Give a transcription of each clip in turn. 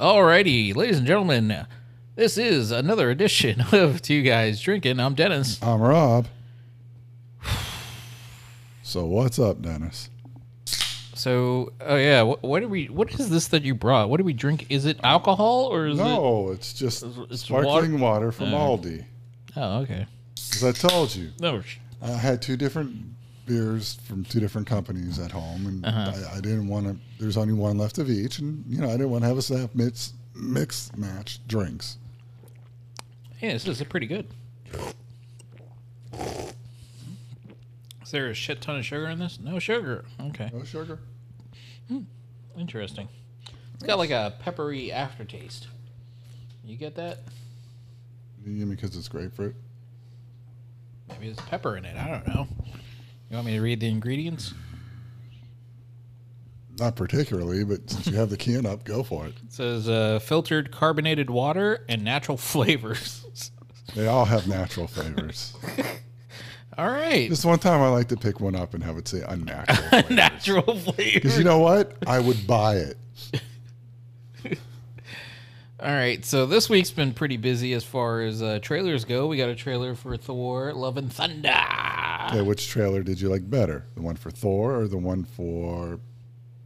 Alrighty, ladies and gentlemen, this is another edition of Two Guys Drinking. I'm Dennis. I'm Rob. So what's up, Dennis? So, oh yeah, what, what are we? What is this that you brought? What do we drink? Is it alcohol or is it? No, it's just it's sparkling water, from oh. Aldi. Oh, okay. As I told you, No, sh- I had two different beers from two different companies at home, and Uh-huh. I, I didn't want to. There's only one left of each, and you know I didn't want to have a have mix mix match drinks. yeah, this is pretty good. Is there a shit ton of sugar in this? No sugar. Okay, No sugar. interesting. It's got like a peppery aftertaste. You get that? You mean because it's grapefruit? Maybe there's pepper in it. I don't know. You want me to read the ingredients? Not particularly, but since you have the can up, go for it. It says uh, filtered carbonated water and natural flavors. They all have natural flavors. All right. Just one time, I like to pick one up and have it say unnatural. flavors. natural Because you know what? I would buy it. All right. So this week's been pretty busy as far as uh, trailers go. We got a trailer for Thor: Love and Thunder. Okay, which trailer did you like better? The one for Thor or the one for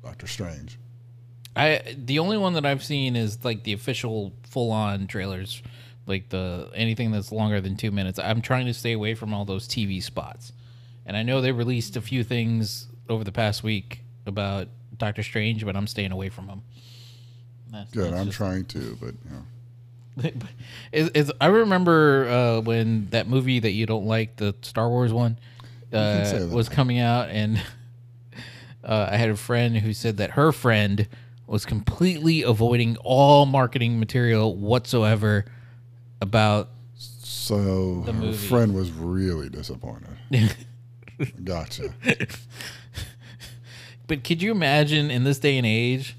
Doctor Strange? I the only one that I've seen is like the official full-on trailers, like the anything that's longer than two minutes. I'm trying to stay away from all those TV spots, and I know they released a few things over the past week about Doctor Strange, but I'm staying away from them. That's, Good, that's I'm just- trying to, but you know. Is, is I remember uh, when that movie that you don't like, the Star Wars one, uh, was coming out, and uh, I had a friend who said that her friend was completely avoiding all marketing material whatsoever about. So her movie. friend was really disappointed. gotcha. But could you imagine in this day and age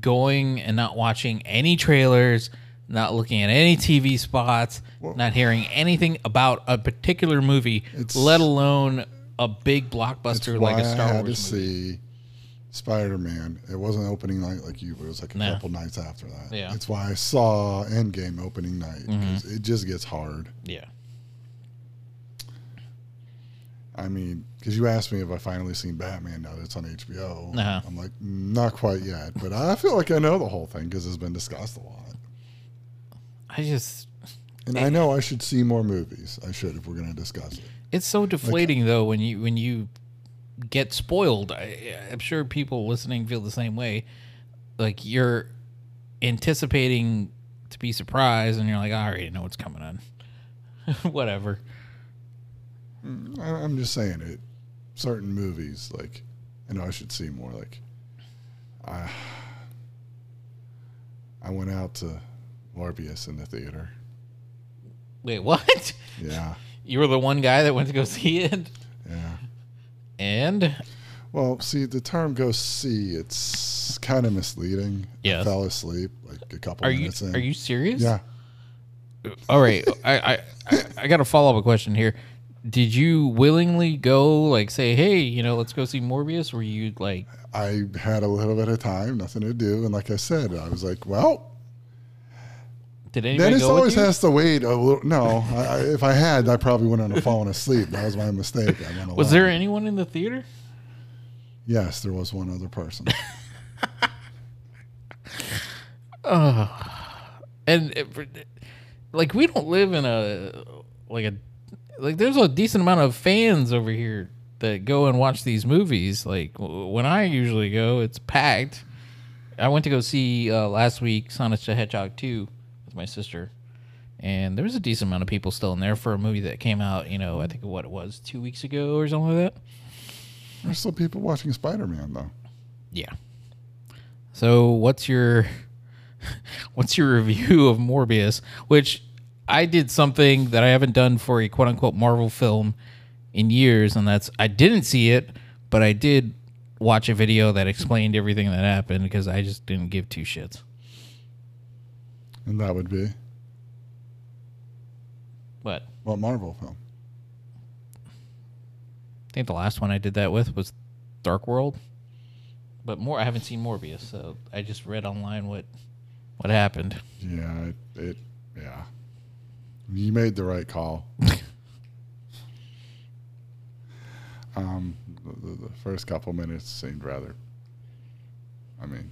going and not watching any trailers, not looking at any TV spots, not hearing anything about a particular movie, let alone a big blockbuster like a Star I had Wars to movie? see Spider Man. It wasn't opening night like you, but it was like a No. couple nights after that. Yeah. Mm-hmm. It's why I saw Endgame opening night. 'cause It just gets hard. Yeah. I mean, because you asked me if I finally seen Batman now that it's on HBO. Uh-huh. I'm like, "Mm, not quite yet, but I feel like I know the whole thing because it's been discussed a lot. I just And I know I should see more movies. I should if we're going to discuss it. it's so deflating though when you when you get spoiled. I, I'm sure people listening feel the same way. Like you're anticipating to be surprised, and you're like, I already know what's coming on. Whatever. Mm, I'm just saying it. Certain movies, like, I know I should see more. Like, I, I went out to Morbius in the theater. Wait, what? Yeah, You were the one guy that went to go see it, yeah. and Well, see, the term "go see" it's kind of misleading. Yeah. I fell asleep like a couple are you minutes in. are you serious? Yeah. Uh, all right, I I, I, I got a follow up question here. Did you willingly go, like, say, hey, you know, let's go see Morbius? Were you like, I had a little bit of time, nothing to do, and like I said, I was like, "Well, did anybody Dennis go always with you? has to wait a little." No, I, if I had, I probably wouldn't have fallen asleep. That was my mistake. Was there anyone in the theater? Yes, there was one other person. And it, like, we don't live in a like a like. There's a decent amount of fans over here that go and watch these movies. Like when I usually go, it's packed. I went to go see uh, last week Sonic the Hedgehog 2 with my sister. And there was a decent amount of people still in there for a movie that came out, you know, I think what it was, two weeks ago or something like that. There's still people watching Spider Man though. Yeah. So what's your what's your review of Morbius? Which I did something that I haven't done for a quote unquote Marvel film in years, and that's I didn't see it, but I did watch a video that explained everything that happened because I just didn't give two shits. And that would be what? what Marvel film? I think the last one I did that with was Dark World. But more I haven't seen Morbius, so I just read online what What happened? Yeah, it, it yeah. You made the right call. um, the, the, first couple minutes seemed rather. I mean,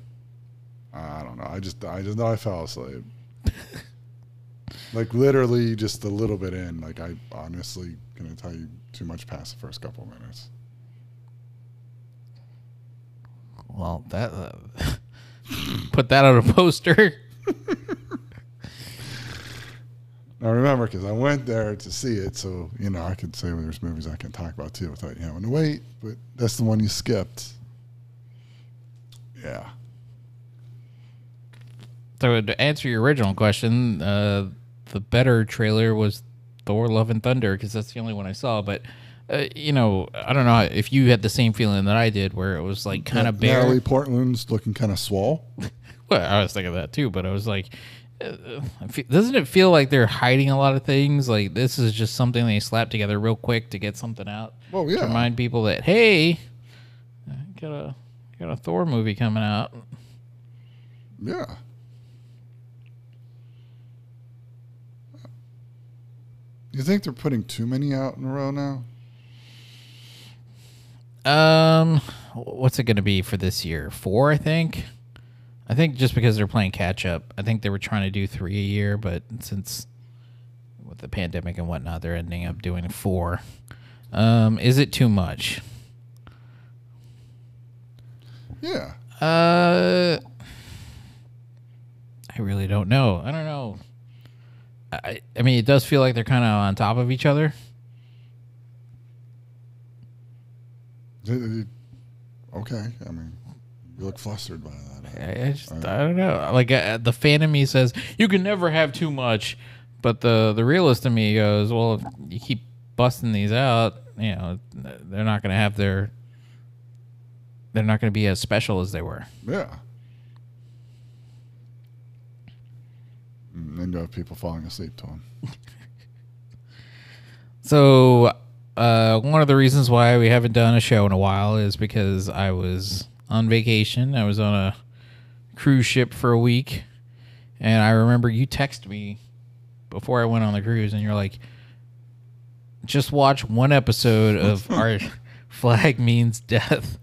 I don't know. I just I just know I fell asleep. like literally just a little bit in. Like I honestly gonna tell you too much past the first couple minutes. Well, that uh, put that on a poster. Now remember, because I went there to see it, so you know I could say well, there's movies I can talk about too without you having to wait. But that's the one you skipped. Yeah. So to answer your original question, uh, the better trailer was Thor: Love and Thunder because that's the only one I saw. But uh, you know, I don't know if you had the same feeling that I did, where it was like kind of bare. Natalie Portman's looking kind of swole. Well, I was thinking of that too, but I was like, uh, doesn't it feel like they're hiding a lot of things? Like this is just something they slapped together real quick to get something out. Well, To yeah. remind people that hey, got a got a Thor movie coming out. Yeah. You think they're putting too many out in a row now? Um, what's it going to be for this year? Four, I think. I think just because they're playing catch up. I think they were trying to do three a year, but since with the pandemic and whatnot, they're ending up doing four. Um, is it too much? Yeah. Uh, I really don't know. I don't know. I I mean, it does feel like they're kind of on top of each other. Th- th- Okay. I mean, you look flustered by that. I, I just I don't know. Like uh, the fan in me says you can never have too much, but the the realist in me goes, well, if you keep busting these out, you know, they're not going to have their they're not going to be as special as they were. Yeah. And you have people falling asleep to them. So, uh, one of the reasons why we haven't done a show in a while is because I was on vacation. I was on a cruise ship for a week, and I remember you texted me before I went on the cruise, and you're like, "Just watch one episode of Our Flag Means Death."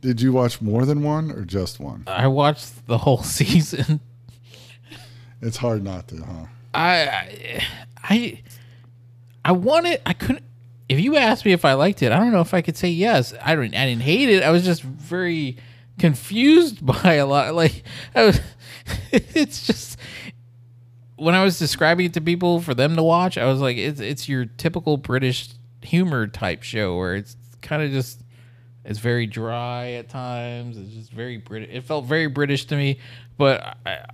Did you watch more than one or just one? I watched the whole season. It's hard not to, huh? I, I, I wanted. I couldn't. If you asked me if I liked it, I don't know if I could say yes. I don't. I didn't hate it. I was just very confused by a lot. Like, I was, it's just when I was describing it to people for them to watch, I was like, it's it's your typical British humor type show where it's kind of just it's very dry at times. It's just very British. It felt very British to me, but I,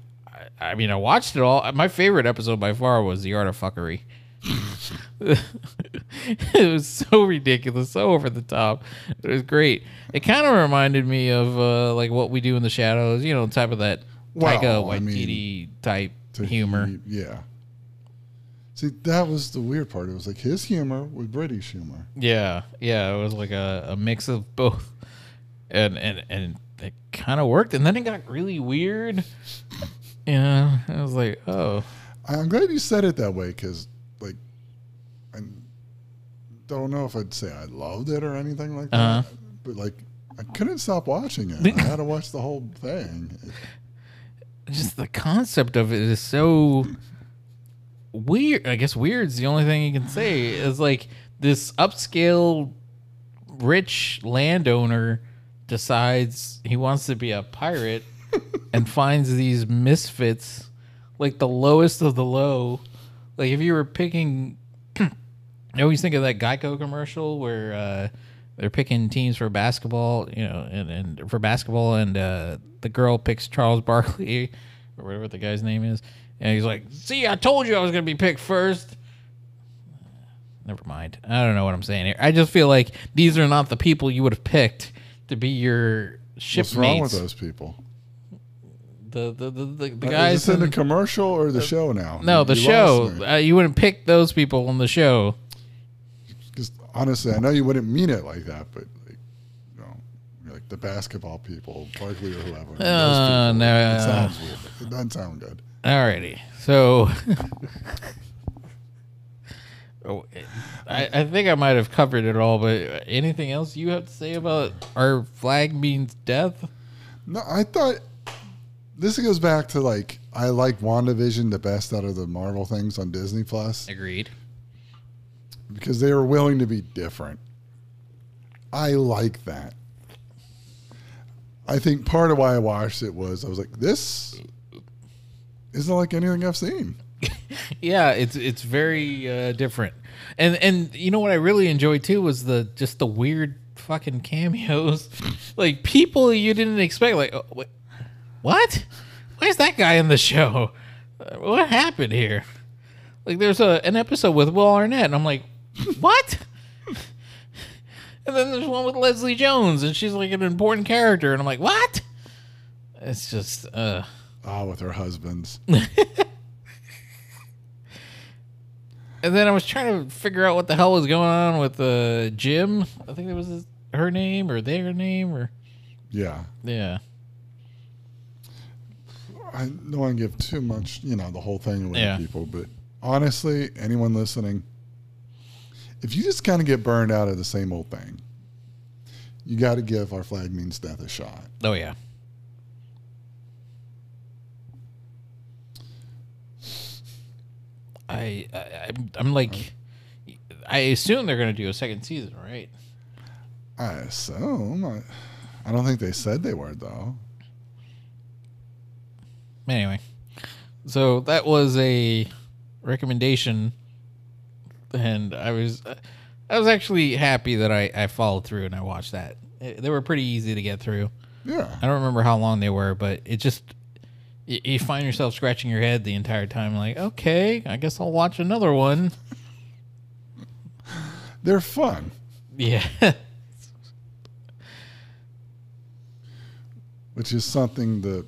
I, I mean, I watched it all. My favorite episode by far was the art of fuckery. it was so ridiculous, so over the top. It was great. It kind of reminded me of uh, like what we do in the shadows, you know, type of that Taika Well, I Waititi mean, type humor. he- yeah. See, that was the weird part. It was like his humor with British humor. Yeah, yeah, it was like a, a mix of both, and and and it kind of worked. And then it got really weird. Know, I was like, oh, I'm glad you said it that way because, like, I don't know if I'd say I loved it or anything like that, Uh-huh. but like, I couldn't stop watching it. I had to watch the whole thing. just the concept of it is so weird. I guess weird's the only thing you can say. Is like this upscale, rich landowner decides he wants to be a pirate and finds these misfits, like the lowest of the low. Like if you were picking, I always think of that Geico commercial where uh, they're picking teams for basketball, you know, and, and for basketball, and uh, the girl picks Charles Barkley or whatever the guy's name is, and he's like, "See, I told you I was gonna be picked first. Never mind. I don't know what I'm saying here. I just feel like these are not the people you would have picked to be your shipmates. What's wrong with those people? The the the, the, the Uh, guys Is this in the commercial or the show now? no, the you show. Uh, you wouldn't pick those people on the show. 'Cause honestly, I know you wouldn't mean it like that, but like, you know, like the basketball people, Barkley or whoever. those Uh, people. no. It sounds weird. It doesn't sound good. Alrighty. So oh, I, I think I might have covered it all, but anything else you have to say about our flag means death? No, I thought this goes back to like I like WandaVision the best out of the Marvel things on Disney Plus Agreed. because they were willing to be different. I like that. I think part of why I watched it was I was like, this isn't like anything I've seen. Yeah, it's it's very uh, different, and and you know what I really enjoyed too was the just the weird fucking cameos, like people you didn't expect. Like, oh, wait, what? Why is that guy in the show? What happened here? Like, there's a an episode with Will Arnett, and I'm like, what? and then there's one with Leslie Jones, and she's like an important character, and I'm like, what? It's just, uh, Ah, with her husbands. And then I was trying to figure out what the hell was going on with uh, Jim. I think that was his, her name or their name or Yeah. yeah. I don't want to give too much, you know, the whole thing away Yeah. to people, but honestly, anyone listening, if you just kind of get burned out of the same old thing, you got to give Our Flag Means Death a shot. Oh yeah. I, I I'm, I'm like, I assume they're gonna do a second season, right? I assume. I, I don't think they said they were, though. Anyway, so that was a recommendation, and I was I was actually happy that I I followed through and I watched that. They were pretty easy to get through. Yeah. I don't remember how long they were, but it just you, you find yourself scratching your head the entire time, like, okay, I guess I'll watch another one. They're fun, Yeah, which is something the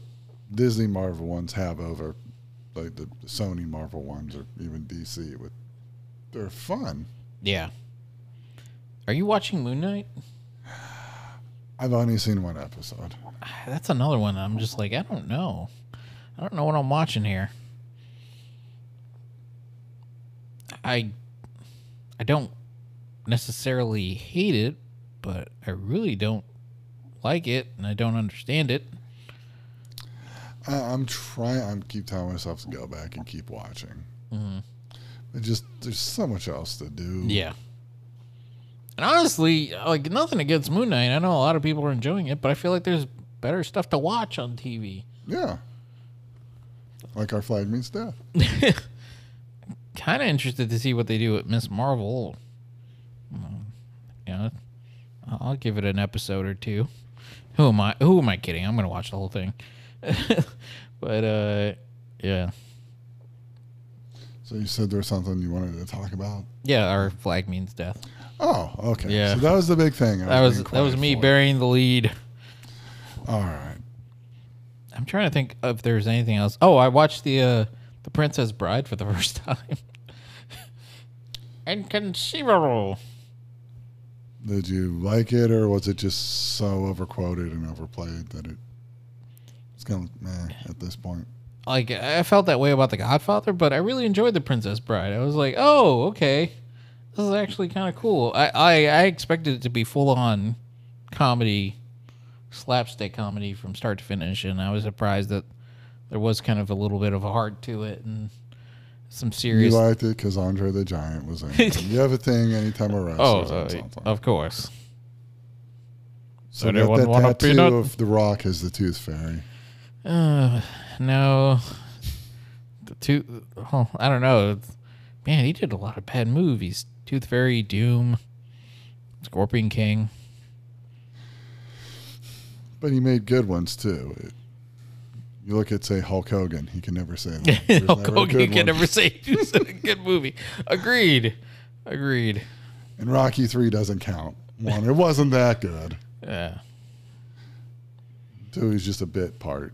Disney Marvel ones have over like the Sony Marvel ones or even DC. With They're fun. yeah. Are you watching Moon Knight? I've only seen one episode. That's another one. I'm just like, I don't know. I don't know what I'm watching here. I I don't necessarily hate it, but I really don't like it and I don't understand it. I, I'm trying. I'm keep telling myself to go back and keep watching. Mm-hmm. It just there's so much else to do. Yeah. And honestly, like nothing against Moon Knight. I know a lot of people are enjoying it, but I feel like there's better stuff to watch on TV. Yeah. Like our flag means death. kind of interested to see what they do with Ms. Marvel. You know, I'll I'll give it an episode or two. Who am I? Who am I kidding? I'm gonna watch the whole thing. but uh, yeah, So you said there was something you wanted to talk about. yeah. Our flag means death. Oh, okay. Yeah. So that was the big thing. That was that was me for. burying the lead. All right. I'm trying to think if there's anything else. Oh, I watched the uh, the Princess Bride for the first time. Inconceivable. Did you like it, or was it just so overquoted and overplayed that it kind of meh at this point? like I felt that way about The Godfather, but I really enjoyed The Princess Bride. I was like, oh, okay, this is actually kind of cool. I, I I expected it to be full on comedy, slapstick comedy from start to finish, and I was surprised that there was kind of a little bit of a heart to it and some serious. You liked it because Andre the Giant was in it. you have a thing anytime a wrestler. oh, uh, of course. so anyone that, that want a tattoo peanut? of The Rock as the Tooth Fairy. Uh, no. The two, oh, I don't know. It's- Man, he did a lot of bad movies. Tooth Fairy, Doom, Scorpion King. But he made good ones too. It- you look at say Hulk Hogan, he can never say that. Hulk never Hogan can one. never say in a good movie. Agreed. Agreed. And Rocky Three doesn't count. One, it wasn't that good. Yeah. Two, he's just a bit part.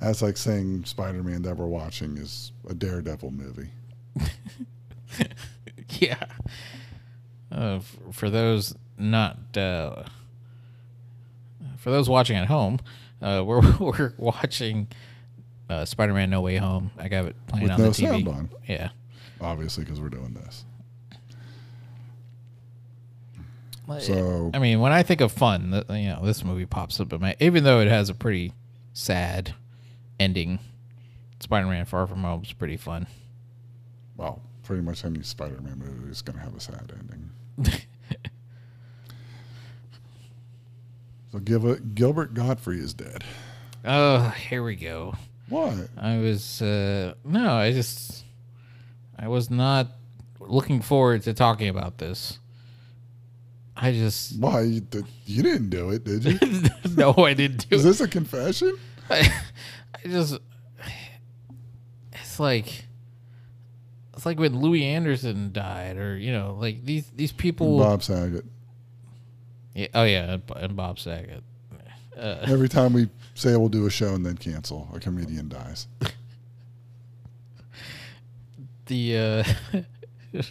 That's like saying Spider-Man that we're watching is a Daredevil movie. Yeah. Uh, f- for those not uh, for those watching at home, uh, we're we're watching uh, Spider-Man: No Way Home. I got it playing With on no the TV. sound on. Yeah. Obviously, because we're doing this. So So I mean, when I think of fun, you know, this movie pops up in my. Even though it has a pretty sad ending, Spider-Man: Far From Home is pretty fun. well, pretty much any Spider-Man movie is going to have a sad ending. So Gil- Gilbert Gottfried is dead. Oh, here we go. What? I was uh no, I just I was not looking forward to talking about this. I just Why? You, you didn't do it, did you? no, I didn't do Is it. this a confession? I, I just it's like it's like when Louie Anderson died, or you know, like these these people. Bob Saget. Yeah, oh yeah, and and Bob Saget. Uh, Every time we say we'll do a show and then cancel, a comedian dies. the uh,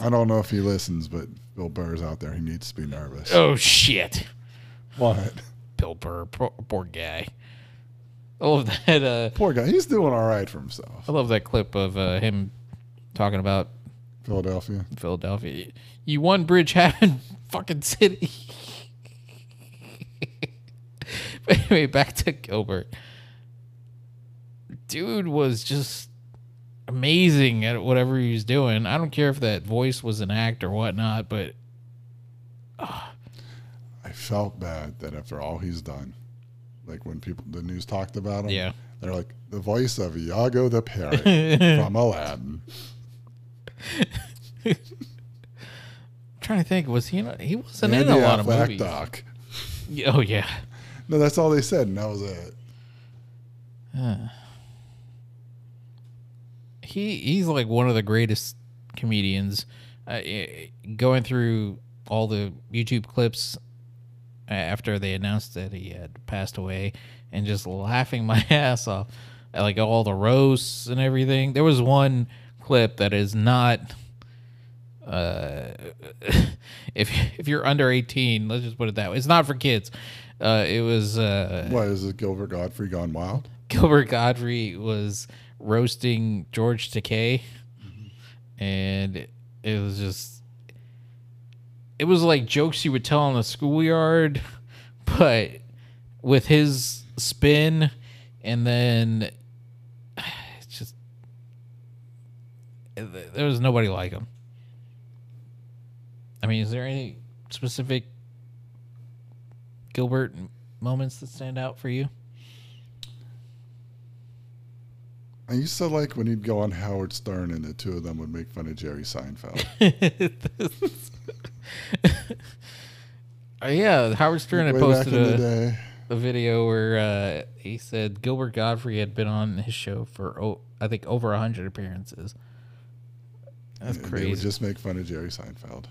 I don't know if he listens, but Bill Burr's out there. He needs to be nervous. oh shit, What? Bill Burr, poor, poor guy. I love that. Uh, Poor guy. He's doing all right for himself. I love that clip of uh, him talking about Philadelphia. Philadelphia. You won Bridgehaven, fucking city. but anyway, back to Gilbert. Dude was just amazing at whatever he was doing. I don't care if that voice was an act or whatnot, but I felt bad that after all he's done, like when people the news talked about him, yeah. they're like the voice of Iago the parrot from Aladdin. trying to think, was he in a, he wasn't in a lot of movies. Doc. Oh yeah. No, that's all they said, and that was it. he he's like one of the greatest comedians. Uh, eh, going through all the YouTube clips uh, after they announced that he had passed away, and just laughing my ass off at like all the roasts and everything. There was one clip that is not. Uh, if if you're under 18, let's just put it that way. It's not for kids. Uh, it was uh, What is it? Gilbert Gottfried gone wild? Gilbert Gottfried was roasting George Takei, and it, it was just it was like jokes you would tell in the schoolyard, but with his spin, and then it's just there was nobody like him. I mean, is there any specific Gilbert moments that stand out for you? I used to like when he'd go on Howard Stern and the two of them would make fun of Jerry Seinfeld. Uh, yeah, Howard Stern had Way posted a, a video where uh, he said Gilbert Gottfried had been on his show for oh, I think over hundred appearances. That's and They would just make fun of Jerry Seinfeld.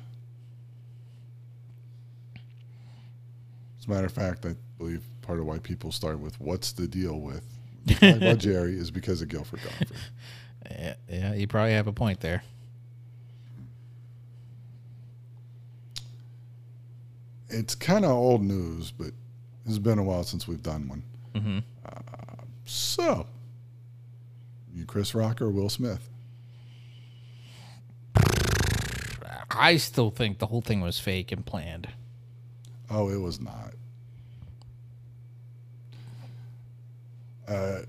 As a matter of fact, I believe part of why people start with "What's the deal with?" About Jerry is because of Gilbert Gottfried. yeah, yeah, you probably have a point there. It's kind of old news, but it's been a while since we've done one. hmm So, you Chris Rock or Will Smith? I still think the whole thing was fake and planned. Oh, it was not. Uh,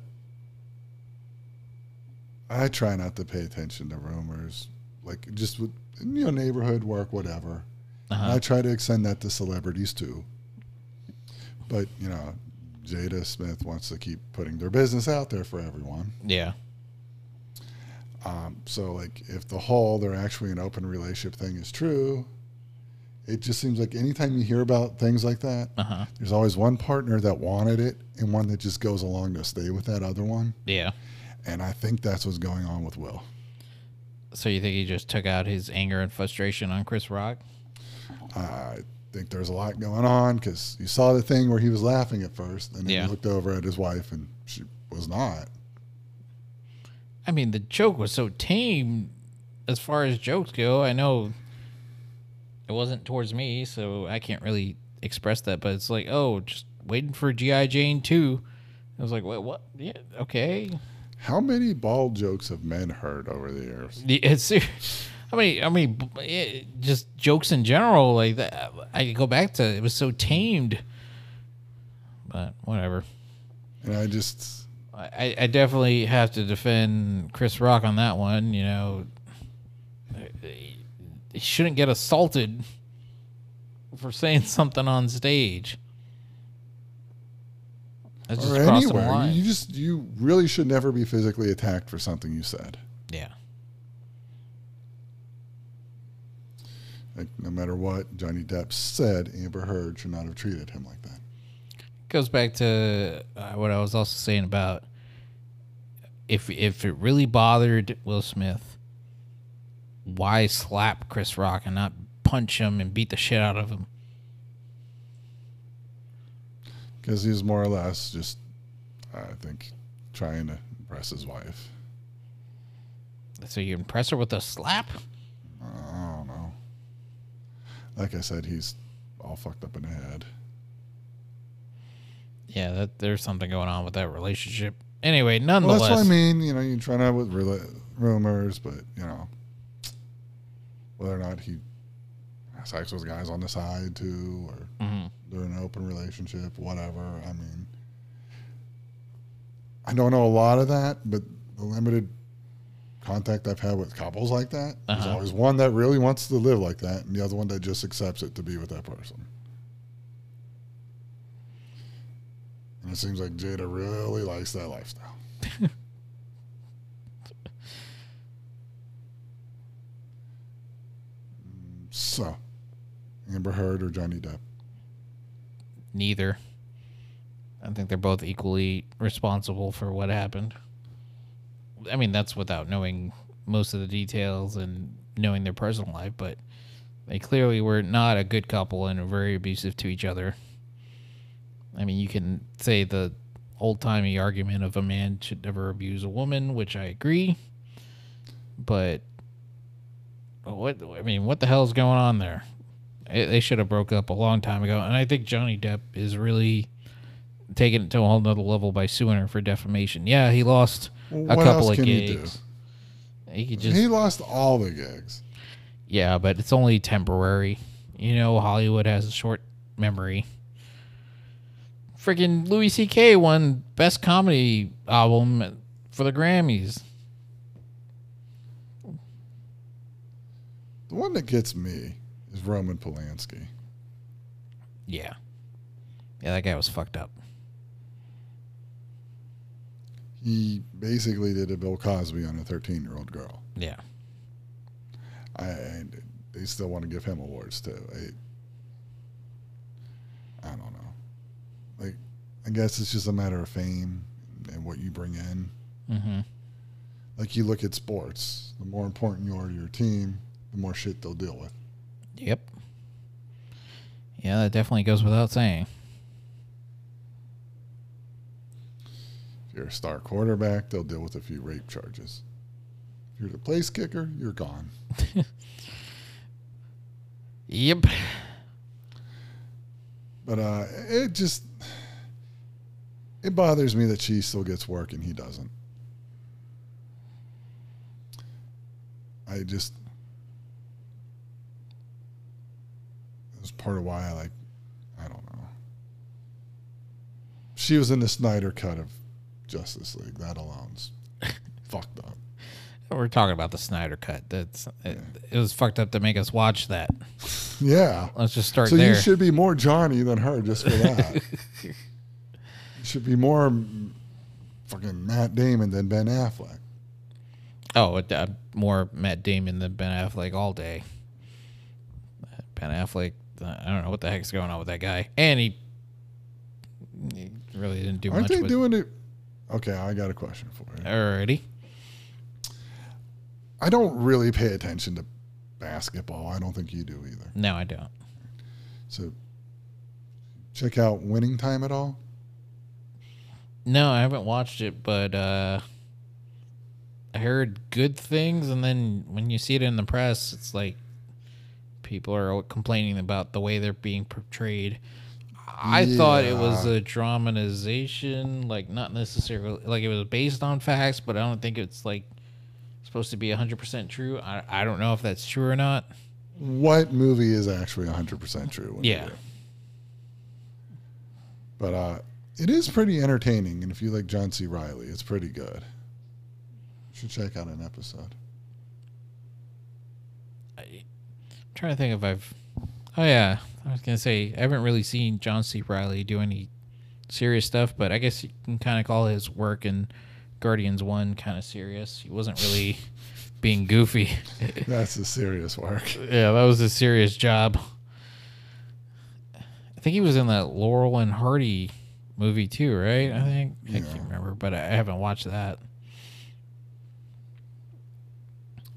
I try not to pay attention to rumors, like just with you know neighborhood work, whatever. Uh-huh. I try to extend that to celebrities too. But you know, Jada Smith wants to keep putting their business out there for everyone. Yeah, Um, so, like, if the whole they're actually an open relationship thing is true, it just seems like anytime you hear about things like that, uh huh, there's always one partner that wanted it and one that just goes along to stay with that other one. yeah. And I think that's what's going on with Will. So you think he just took out his anger and frustration on Chris Rock? I think there's a lot going on because you saw the thing where he was laughing at first, and then Yeah. you looked over at his wife and she was not. I mean, the joke was so tame as far as jokes go. I know It wasn't towards me, so I can't really express that. But it's like, oh, just waiting for GI Jane two. I was like, what? What? Yeah, okay. How many bald jokes have men heard over the years? It's. I mean, I mean, it, just jokes in general like that. I go back to it was so tamed, but whatever. And I just, I, I definitely have to defend Chris Rock on that one. You know, he shouldn't get assaulted for saying something on stage. That's just or anywhere, line. you just, you really should never be physically attacked for something you said. yeah, Like, no matter what Johnny Depp said, Amber Heard should not have treated him like that. goes back to uh, what I was also saying about if if it really bothered Will Smith, why slap Chris Rock and not punch him and beat the shit out of him? Because he was more or less just, I think, trying to impress his wife. So you impress her with a slap? Know. Like I said, he's all fucked up in the head. Yeah, that there's something going on with that relationship. Anyway, Well, nonetheless, that's what I mean. You know, you try out with rela- rumors, but you know, whether or not he has sex with guys on the side too, or Mhm. they're in an open relationship, whatever. I mean, I don't know a lot of that, but the limited contact I've had with couples like that, there's Uh-huh. always one that really wants to live like that, and the other one that just accepts it to be with that person. And it seems like Jada really likes that lifestyle. so, Amber Heard or Johnny Depp? neither. I think they're both equally responsible for what happened. I mean, that's without knowing most of the details and knowing their personal life, but they clearly were not a good couple and were very abusive to each other. I mean, you can say the old timey argument of a man should never abuse a woman, which I agree, but what I mean, what the hell is going on there? They should have broke up a long time ago, and I think Johnny Depp is really taking it to a whole nother level by suing her for defamation. Yeah, he lost Well, a couple of can he gigs. He could just he lost all the gigs. yeah, but it's only temporary. You know, Hollywood has a short memory. Freaking Louis C.K. won Best Comedy Album for the Grammys. The one that gets me is Roman Polanski. Yeah. Yeah, that guy was fucked up. He basically did a Bill Cosby on a 13 year old girl. Yeah. I, I they still want to give him awards too. I, I don't know. Like, I guess it's just a matter of fame and what you bring in. Mm-hmm. Like you look at sports, the more important you are to your team, the more shit they'll deal with. Yep. Yeah, that definitely goes without saying. If you're a star quarterback, they'll deal with a few rape charges. If you're the place kicker, you're gone. Yep. But uh, it just it bothers me that she still gets work and he doesn't. I just that's part of why I like I don't know. She was in the Snyder cut of Justice League. That alone's fucked up. We're talking about the Snyder cut. That's it, it was fucked up to make us watch that. Yeah. Let's just start So there. you should be more Johnny than her just for that. you should be more fucking Matt Damon than Ben Affleck. Oh, uh, more Matt Damon than Ben Affleck all day. Ben Affleck, uh, I don't know what the heck's going on with that guy, and he, he really didn't do Aren't much they with doing it? Okay, I got a question for you. already. I don't really pay attention to basketball. I don't think you do either. No, I don't. So check out Winning Time at all. No, I haven't watched it, but uh, I heard good things, and then when you see it in the press, it's like people are complaining about the way they're being portrayed. I thought it was a dramatization, like not necessarily like it was based on facts, but I don't think it's like supposed to be 100% true. I, I don't know if that's true or not. What movie is actually 100% true? Yeah. But uh, it is pretty entertaining. And if you like John C. Reilly, it's pretty good. You should check out an episode. I'm trying to think if I've. Oh yeah, I was gonna say I haven't really seen John C. Reilly do any serious stuff, but I guess you can kind of call his work in Guardians One kind of serious. He wasn't really being goofy. That's a serious work. yeah, that was a serious job. I think he was in that Laurel and Hardy movie too, right? I think I Yeah. can't remember, but I haven't watched that.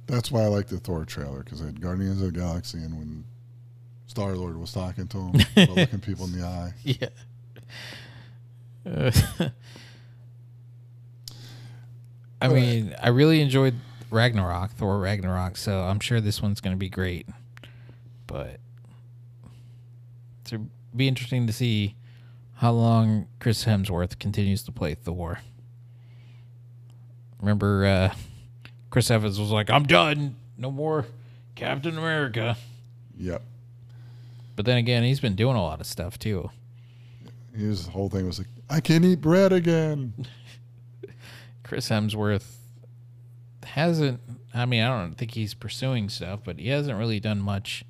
That's why I like the Thor trailer because I had Guardians of the Galaxy, and when Star Lord was talking to him, about looking people in the eye. Yeah. Uh, I mean, I really enjoyed Ragnarok, Thor Ragnarok, so I'm sure this one's going to be great. But to be interesting to see how long Chris Hemsworth continues to play Thor. Remember, uh, Chris Evans was like, "I'm done, no more Captain America." Yep. But then again, he's been doing a lot of stuff too. His whole thing was like, I can eat bread again. Chris Hemsworth hasn't. I mean, I don't think he's pursuing stuff, but he hasn't really done much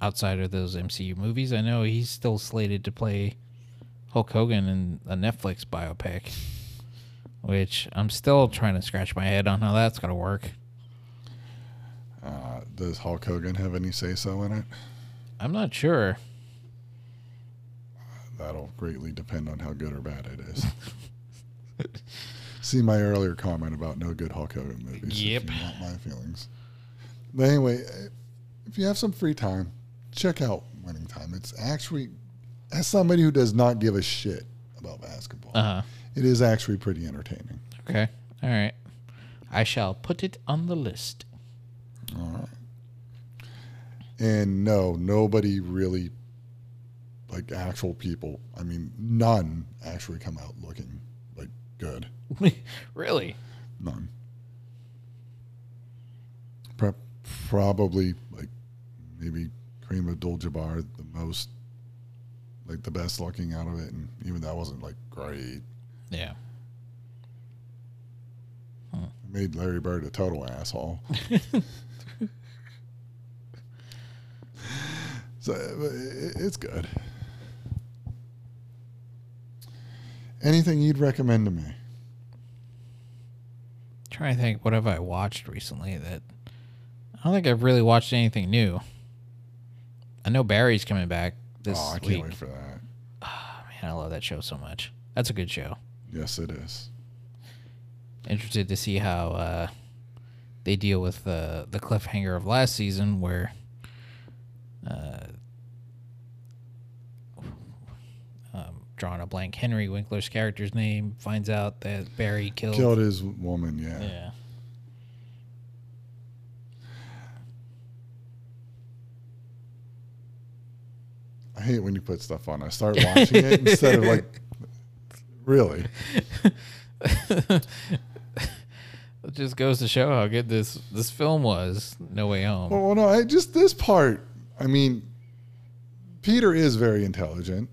outside of those MCU movies. I know he's still slated to play Hulk Hogan in a Netflix biopic, which I'm still trying to scratch my head on how that's gonna work. Uh, does Hulk Hogan have any say so in it? I'm not sure. That'll greatly depend on how good or bad it is. See my earlier comment about no good Hulk Hogan movies. Yep. Want my feelings. But anyway, if you have some free time, check out Winning Time. It's actually, as somebody who does not give a shit about basketball, Uh huh. it is actually pretty entertaining. Okay. All right. I shall put it on the list. All right. And no, nobody really, like actual people, I mean, none actually come out looking like good. really? None. Pro- probably like maybe Kareem Abdul-Jabbar the most, like the best looking out of it, and even that wasn't like great. Yeah. It made Larry Bird a total asshole. so it's good. Anything you'd recommend to me? trying to think what have I watched recently that I don't think I've really watched anything new. I know Barry's coming back this week. oh, I can't week. wait for that. Man, I love that show so much. That's a good show. Yes, it is. Interested to see how uh, they deal with uh, the cliffhanger of last season, where uh, um, drawing a blank, Henry Winkler's character's name finds out that Barry killed. Killed his woman. Yeah. Yeah. I hate when you put stuff on. I start watching it instead of like, really. It just goes to show how good this this film was. No Way Home. Well, no, I, just this part. I mean, Peter is very intelligent.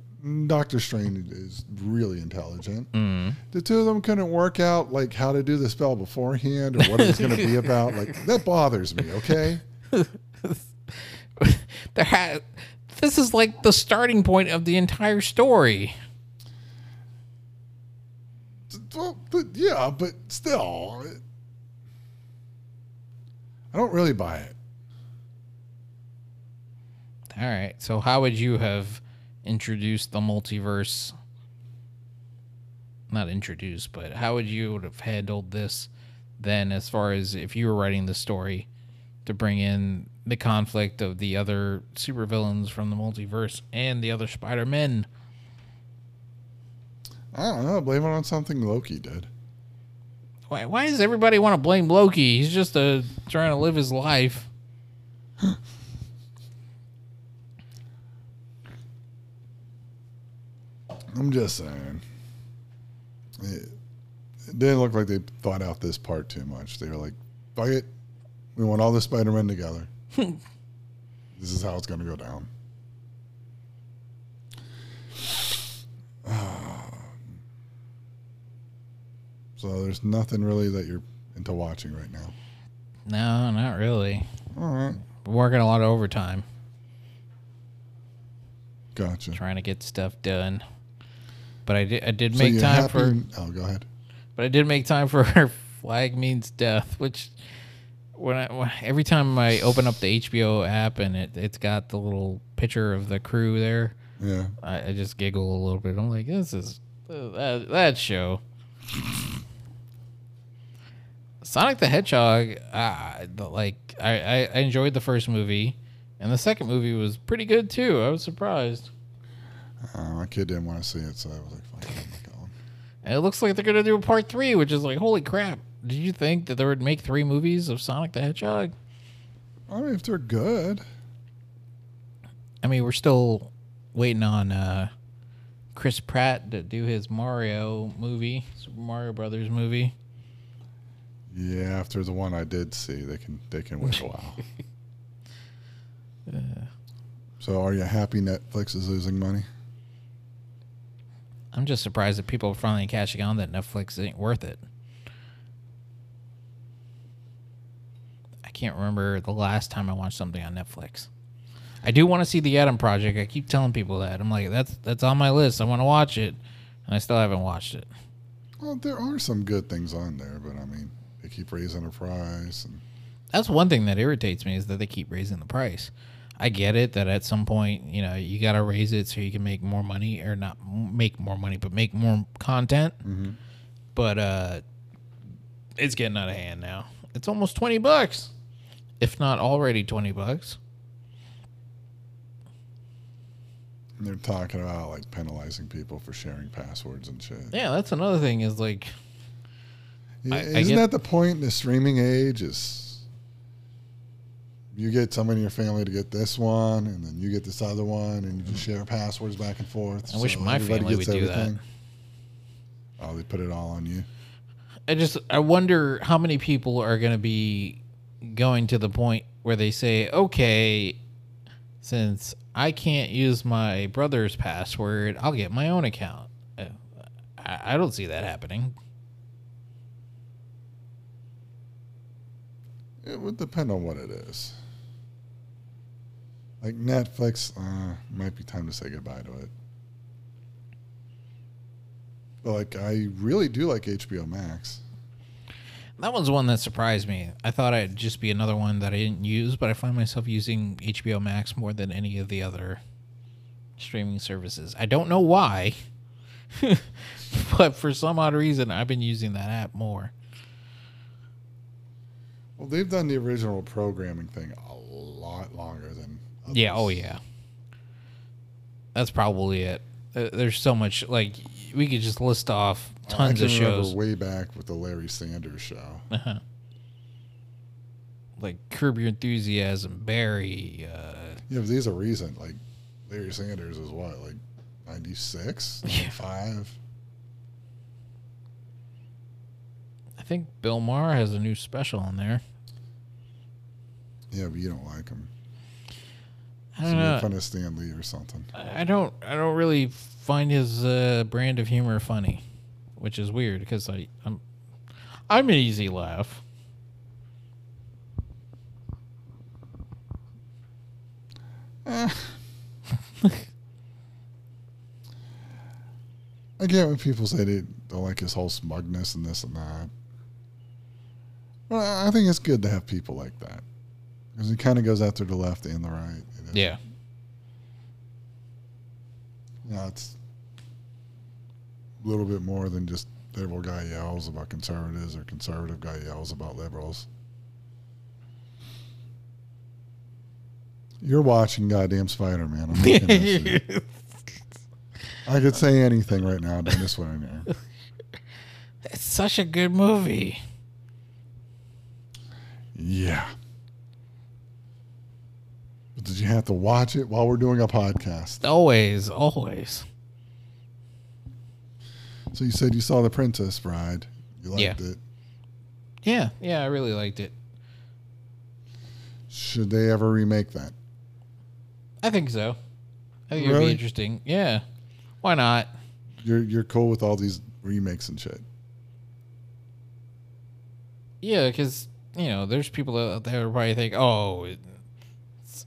Doctor Strange is really intelligent. Mm. The two of them couldn't work out like how to do the spell beforehand or what it was going to be about. Like that bothers me. Okay. there ha- this is like the starting point of the entire story. Well, but yeah, but still, I don't really buy it. All right. So how would you have introduced the multiverse? Not introduced, but how would you would have handled this then as far as if you were writing the story to bring in the conflict of the other supervillains from the multiverse and the other Spider-Men? I don't know. Blame it on something Loki did. Why, why does everybody want to blame Loki? He's just uh, trying to live his life. I'm just saying. It, it didn't look like they thought out this part too much. They were like, fuck it. We want all the Spider Men together. this is how it's going to go down. So there's nothing really that you're into watching right now. No, not really. All right. Working a lot of overtime, Gotcha. trying to get stuff done. But I did. I did make time happy- for. Oh, go ahead. But I did make time for our flag means death, which when I when, every time I open up the HBO app and it it's got the little picture of the crew there, Yeah. I, I just giggle a little bit. I'm like, this is uh, that that show. Sonic the Hedgehog, uh, like I I enjoyed the first movie, and the second movie was pretty good too. I was surprised. Uh, my kid didn't want to see it, so I was like, fuck it, I'm not going. And it looks like they're gonna do a part three, which is like, holy crap! Did you think that they would make three movies of Sonic the Hedgehog? I mean, if they're good. I mean, we're still waiting on uh, Chris Pratt to do his Mario movie, Super Mario Brothers movie. Yeah, after the one I did see, they can they can wait a while. So, are you happy Netflix is losing money? I'm just surprised that people are finally catching on that Netflix ain't worth it. I can't remember the last time I watched something on Netflix. I do want to see the Adam Project. I keep telling people that. I'm like, that's that's on my list. I want to watch it, and I still haven't watched it. Well, there are some good things on there, but I mean, they keep raising the price, and That's one thing that irritates me is that they keep raising the price. I get it that at some point, you know, you got to raise it so you can make more money or not make more money, but make more content. But uh it's getting out of hand now. It's almost 20 bucks. If not already 20 bucks. they're talking about like penalizing people for sharing passwords and shit. Yeah, that's another thing is like Yeah, I- I Isn't get- that the point in the streaming age? Is you get someone in your family to get this one, and then you get this other one, and you just share passwords back and forth. I wish my family would do that. Oh, they put it all on you. I just I wonder how many people are going to be going to the point where they say, "Okay, since I can't use my brother's password, I'll get my own account." Uh, I, I don't see that happening. It would depend on what it is. Like Netflix, uh, might be time to say goodbye to it. But like, I really do like HBO Max. That one's one that surprised me. I thought it'd just be another one that I didn't use, but I find myself using HBO Max more than any of the other streaming services. I don't know why, but for some odd reason, I've been using that app more. Well, they've done the original programming thing a lot longer than. Yeah. Oh, yeah. That's probably it. Uh, There's so much. Like we could just list off tons of shows, way back with the Larry Sanders show. like Curb Your Enthusiasm, Barry. Uh, Yeah, but these are recent. Like Larry Sanders is what, like 96, Yeah. 95? I think Bill Maher has a new special on there. Yeah, but you don't like him. I don't know. fun of Stan Lee or something. I don't. I don't really find his uh, brand of humor funny, which is weird because I, I'm, I'm an easy laugh. Eh. I get when people say they don't like his whole smugness and this and that. But I I think it's good to have people like that. Because he kind of goes after the left and the right. Yeah. Know, it's a little bit more than just liberal guy yells about conservatives or conservative guy yells about liberals. You're watching goddamn Spider Man. I'm looking at you. I could say anything right now during this one in there. It's such a good movie. Yeah. Did you have to watch it while we're doing a podcast? Always, always. So you said you saw The Princess Bride. You liked Yeah. it. Yeah, yeah, I really liked it. Should they ever remake that? I think so. I think it'd be interesting. Yeah, why not? You're you're cool with all these remakes and shit. Yeah, because you know, there's people out there who probably think, "Oh,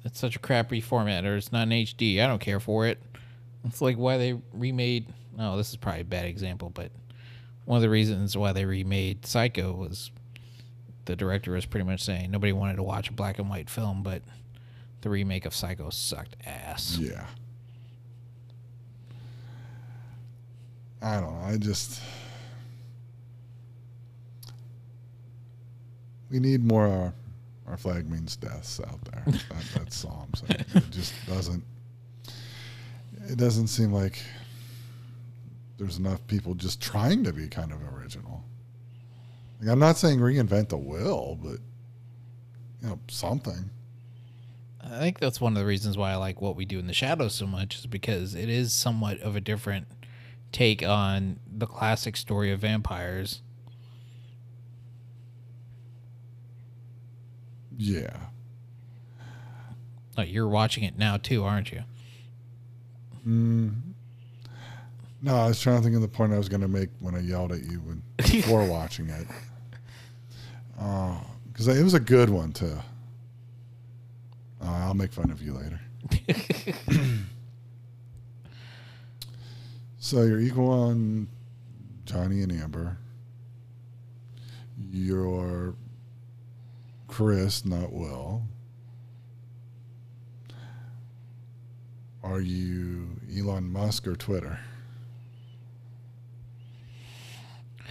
it's, such a crappy format, or it's not an HD. I don't care for it." It's like why they remade. No, this is probably a bad example, but one of the reasons why they remade Psycho was the director was pretty much saying nobody wanted to watch a black and white film, but the remake of Psycho sucked ass. Yeah. I don't know. I just we need more uh, our flag means deaths out there. that, that's all I'm saying. It just doesn't. It doesn't seem like there's enough people just trying to be kind of original. Like, I'm not saying reinvent the wheel, but you know something. I think that's one of the reasons why I like what we do in the shadows so much is because it is somewhat of a different take on the classic story of vampires. Yeah. Oh, you're watching it now too, aren't you? Mm. No, I was trying to think of the point I was going to make when I yelled at you when, before watching it. Because it was a good one, too. Uh, I'll make fun of you later. so you're equal on Johnny and Amber. You're Chris, not Will. Are you Elon Musk or Twitter?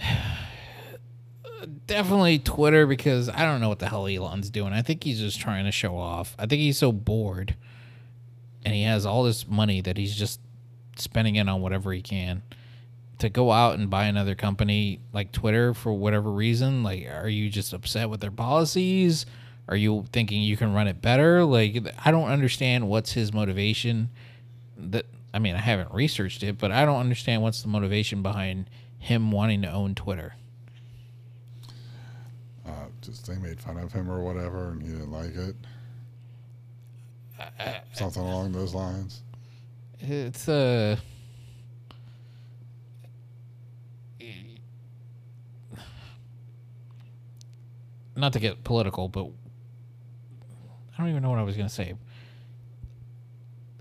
Definitely Twitter because I don't know what the hell Elon's doing. I think he's just trying to show off. I think he's so bored and he has all this money that he's just spending it on whatever he can. To go out and buy another company like Twitter for whatever reason, like are you just upset with their policies? Are you thinking you can run it better? Like I don't understand what's his motivation. That I mean, I haven't researched it, but I don't understand what's the motivation behind him wanting to own Twitter. Uh, just they made fun of him or whatever, and he didn't like it. Something along those lines. It's uh not to get political, but I don't even know what I was going to say.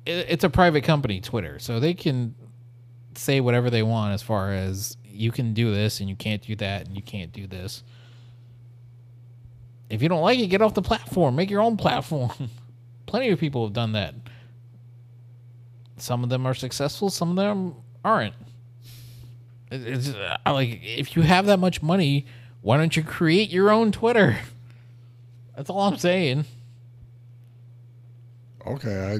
It, it's a private company, Twitter, so they can say whatever they want as far as you can do this and you can't do that and you can't do this. If you don't like it, get off the platform. Make your own platform. Plenty of people have done that. Some of them are successful, some of them aren't. It- It's uh, like if you have that much money, why don't you create your own Twitter? That's all I'm saying. Okay, I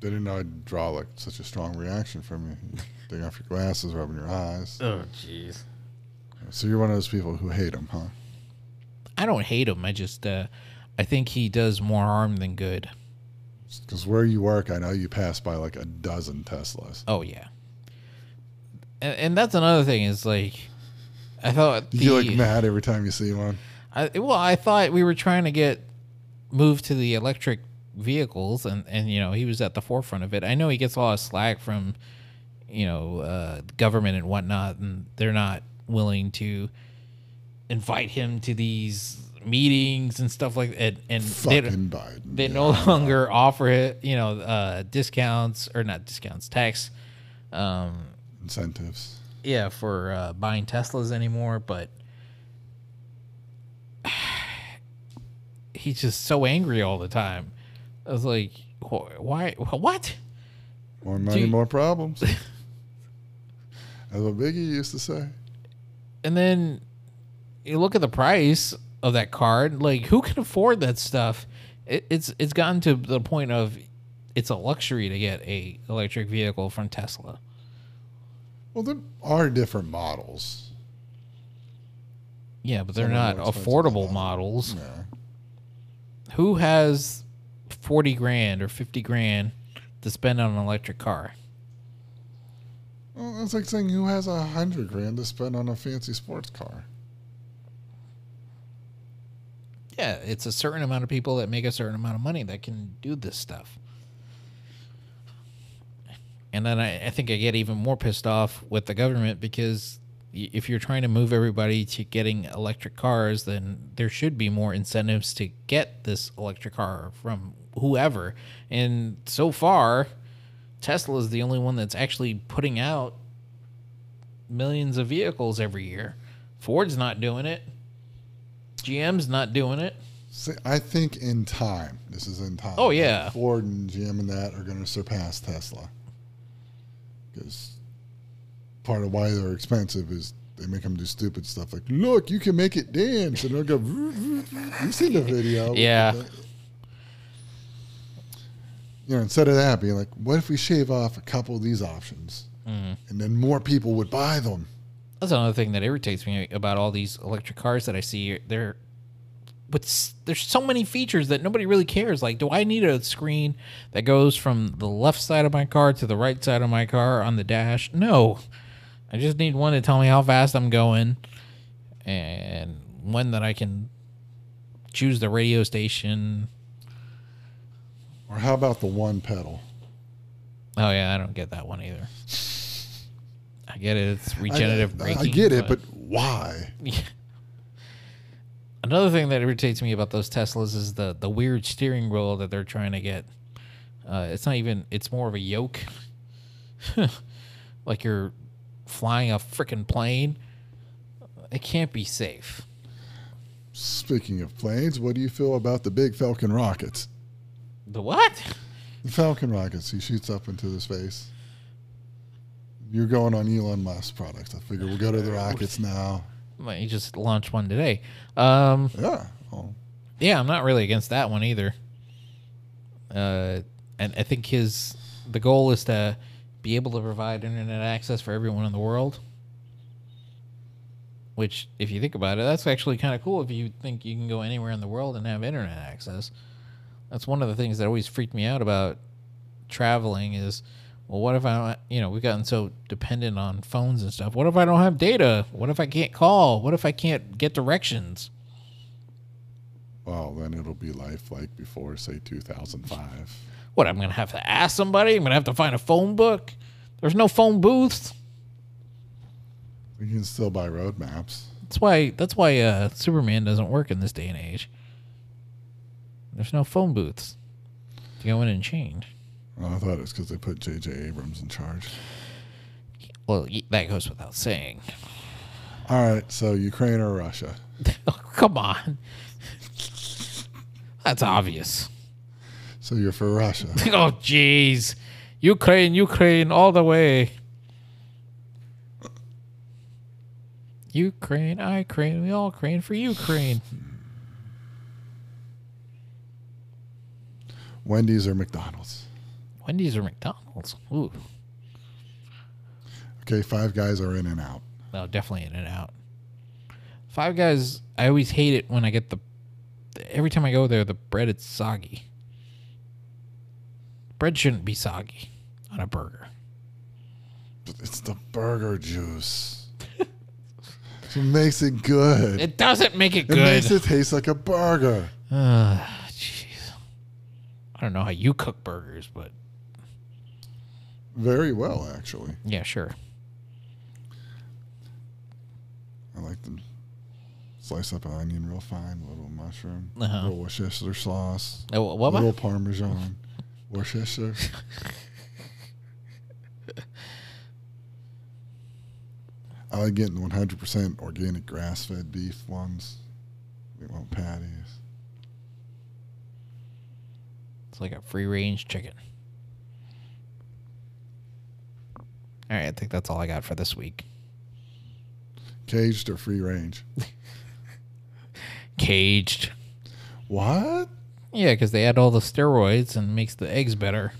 didn't know I'd draw like such a strong reaction from you. You Take off your glasses, rubbing your eyes. Oh, jeez. So you're one of those people who hate him, huh? I don't hate him. I just, uh, I think he does more harm than good. Because where you work, I know you pass by like a dozen Teslas. Oh yeah. And, and that's another thing is like, I thought the, You look mad every time you see one. I, well, I thought we were trying to get moved to the electric vehicles, and and you know he was at the forefront of it. I know he gets a lot of slack from, you know, uh, government and whatnot, and they're not willing to invite him to these meetings and stuff like that. And they, Fucking Biden. they Yeah. no longer offer it, you know, uh, discounts or not discounts, tax. Um, incentives. Yeah, for uh, buying Teslas anymore, but he's just so angry all the time. I was like, why? What? More money, you- more problems. That's what Biggie used to say. And then you look at the price of that card. Like, who can afford that stuff? It, it's it's gotten to the point of it's a luxury to get a electric vehicle from Tesla. Well, there are different models. Yeah, but they're not affordable models. Yeah. who has 40 grand or 50 grand to spend on an electric car Well, it's like saying who has a hundred grand to spend on a fancy sports car. Yeah, it's a certain amount of people that make a certain amount of money that can do this stuff. And then I, I think I get even more pissed off with the government because if you're trying to move everybody to getting electric cars, then there should be more incentives to get this electric car from whoever. And so far, Tesla is the only one that's actually putting out millions of vehicles every year. Ford's not doing it. GM's not doing it. See, I think in time, this is in time. Oh, yeah. Ford and GM and that are going to surpass Tesla because part of why they're expensive is they make them do stupid stuff like, "Look, you can make it dance," and they'll go. You've seen the video, Yeah. You know, instead of that, being like, "What if we shave off a couple of these options, Mm. and then more people would buy them?" That's another thing that irritates me about all these electric cars that I see. They're but there's so many features that nobody really cares. Like, do I need a screen that goes from the left side of my car to the right side of my car on the dash? No, I just need one to tell me how fast I'm going, and one that I can choose the radio station. Or how about the one pedal? Oh yeah, I don't get that one either. I get it; it's regenerative I, braking. I get it, but why? Another thing that irritates me about those Teslas is the the weird steering wheel that they're trying to get. Uh, it's not even. It's more of a yoke. like you're flying a freaking plane. It can't be safe. Speaking of planes, what do you feel about the big Falcon rockets? The what? The Falcon rockets, he shoots up into the space. You're going on Elon Musk products. I figure we'll go to the rockets now. Well, he just launched one today. Um, Yeah. Oh, yeah, I'm not really against that one either. Uh, and I think his the goal is to be able to provide internet access for everyone in the world. Which, if you think about it, that's actually kind of cool. If you think you can go anywhere in the world and have internet access, that's one of the things that always freaked me out about traveling. Is well, what if I, don't, you know, we've gotten so dependent on phones and stuff. What if I don't have data? What if I can't call? What if I can't get directions? well, then it'll be life like before, say, 2005. What, I'm going to have to ask somebody? I'm going to have to find a phone book? There's no phone booths. We can still buy road maps. That's why that's why uh, Superman doesn't work in this day and age. There's no phone booths to go in and change. Well, I thought it was because they put J.J. Abrams in charge. Well, that goes without saying. All right, so Ukraine or Russia? oh, come on. That's obvious. So you're for Russia. oh, jeez. Ukraine, Ukraine, all the way. Ukraine, I crane, we all crane for Ukraine. Wendy's or McDonald's? Wendy's or McDonald's? Ooh, Okay, Five Guys are In-N-Out. no, definitely In-N-Out. Five Guys, I always hate it when I get the. Every time I go there, the bread is soggy. Bread shouldn't be soggy on a burger. But it's the burger juice. It makes it good. It, doesn't make it good. It makes it taste like a burger. Jeez. I don't know how you cook burgers, but Very well, actually. yeah, sure. I like to slice up an onion real fine, a little mushroom, Uh-huh. a little Worcestershire sauce, Uh, wha- what? a little Parmesan, Worcestershire. I like getting 100% organic grass fed beef ones. We want patties. It's like a free range chicken. All right, I think that's all I got for this week. Caged or free range? Caged. What? Yeah, because they add all the steroids and makes the eggs better.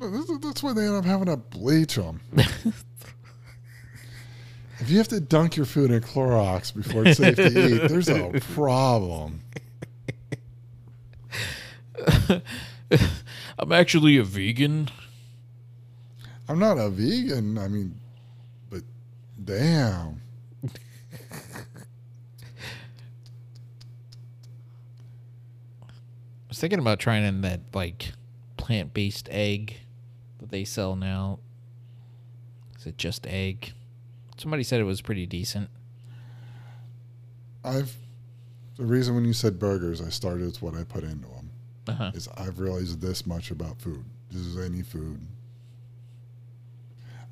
That's- why they end up having to bleach them. if you have to dunk your food in Clorox before it's safe to eat, there's a problem. I'm actually a vegan. I'm not a vegan. I mean, but damn. I was thinking about trying in that like plant based egg that they sell now. Is it just egg? Somebody said it was pretty decent. I've the reason when you said burgers, I started with what I put into them. Uh-huh. Is I've realized this much about food. This is any food.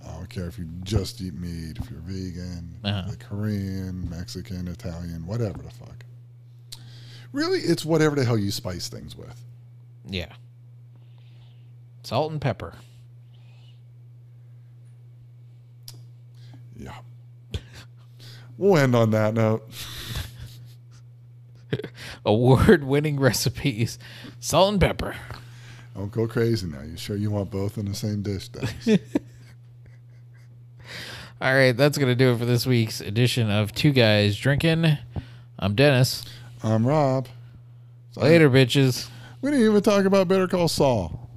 I don't care if you just eat meat, if you're vegan, Uh-huh. like Korean, Mexican, Italian, whatever the fuck. Really, it's whatever the hell you spice things with. Yeah. Salt and pepper. Yeah. we'll end on that note. Award winning recipes. Salt and pepper. Don't go crazy now. You sure you want both in the same dish? All right, that's going to do it for this week's edition of Two Guys Drinking. I'm Dennis. I'm Rob. Later, bitches. We didn't even talk about Better Call Saul.